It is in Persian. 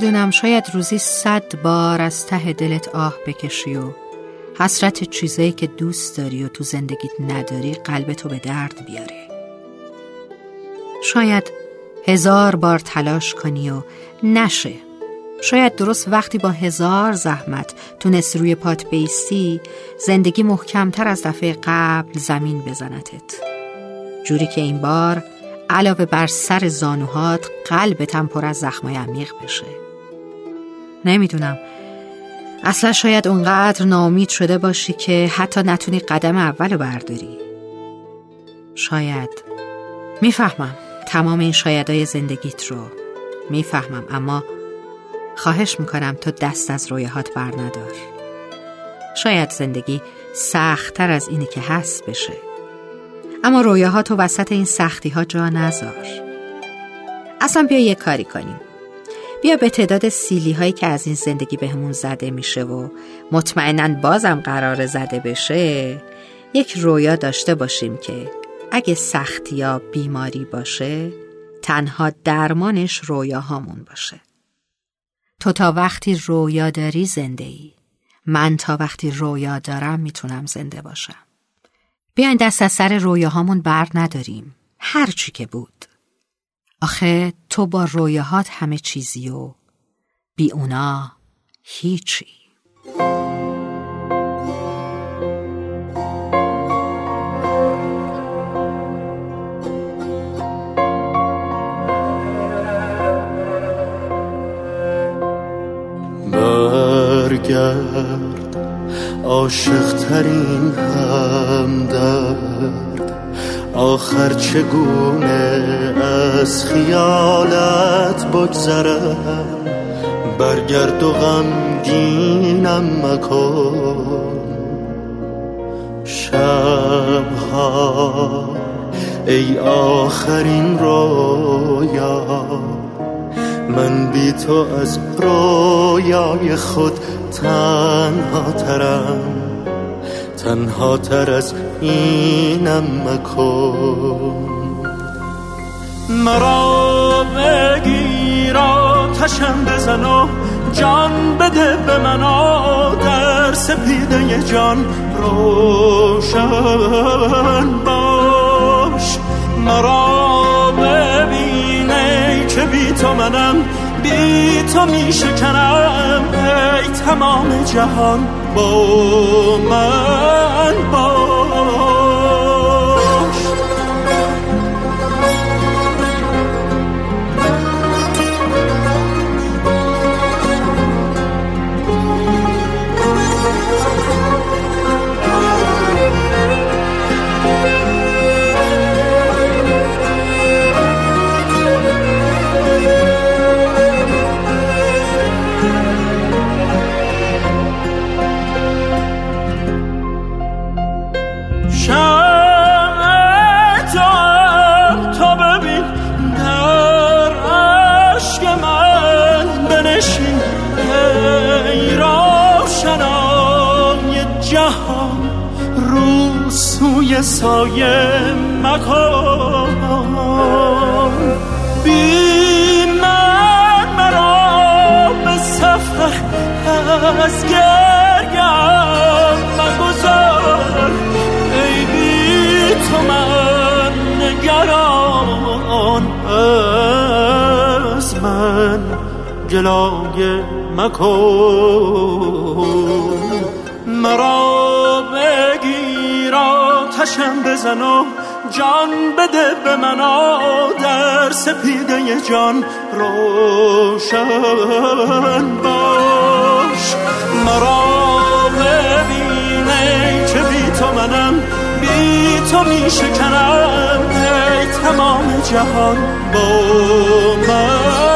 نمی‌دونم شاید روزی صد بار از ته دلت آه بکشی و حسرت چیزایی که دوست داری و تو زندگیت نداری قلبتو به درد بیاره شاید هزار بار تلاش کنی و نشه. شاید درست وقتی با هزار زحمت تونست روی پات بیستی زندگی محکمتر از دفعه قبل زمین بزنتت. جوری که این بار علاوه بر سر زانوهات قلبتم پر از زخمای عمیق بشه. نمی‌دونم. اصلا شاید اونقدر نامید شده باشی که حتی نتونی قدم اول برداری. شاید. می‌فهمم. تمام این شایدای زندگیت رو. می‌فهمم. اما خواهش می‌کنم تو دست از رویهات بر ندار. شاید زندگی سختتر از اینی که هست بشه. اما رویاها تو وسط این سختی ها جا نذار. اصلا بیا یه کاری کنیم. بیا به تعداد سیلی هایی که از این زندگی بهمون زده میشه و مطمئنا بازم قرار زده بشه یک رویا داشته باشیم که اگه سختی یا بیماری باشه تنها درمانش رویاهامون باشه. تو تا وقتی رویا داری زنده ای من تا وقتی رویا دارم می‌تونم زنده باشم. بیاین دست از سر رویاهامون بر نداریم. هر چی که بود. آخه تو با رویاهات همه چیزی و بی اونا هیچی. برگرد عاشق ترین همدرد آخر چگونه از خیالت بگذرم؟ برگرد و غمگینم مکن. شبها ای آخرین رویا من بی تو از رویای خود تنها ترم. تنها تر از اینم مکن. مرا بگیر آتشم بزن و جان بده به من در سپیده جان روشن باش. مرا ببینه که بی تو منم بی تو می شکنم ای تمام جهان با من با سوی سایه مکن بی من مرا به سفر از گرگم مگذار ای بی تو من نگران از من گلایه مکن مرا آتشم بزن جان بده به من در سپیده جان روشن باش. مرا ببینه که بی تو منم بی تو می شکنم. تمام جهان با من.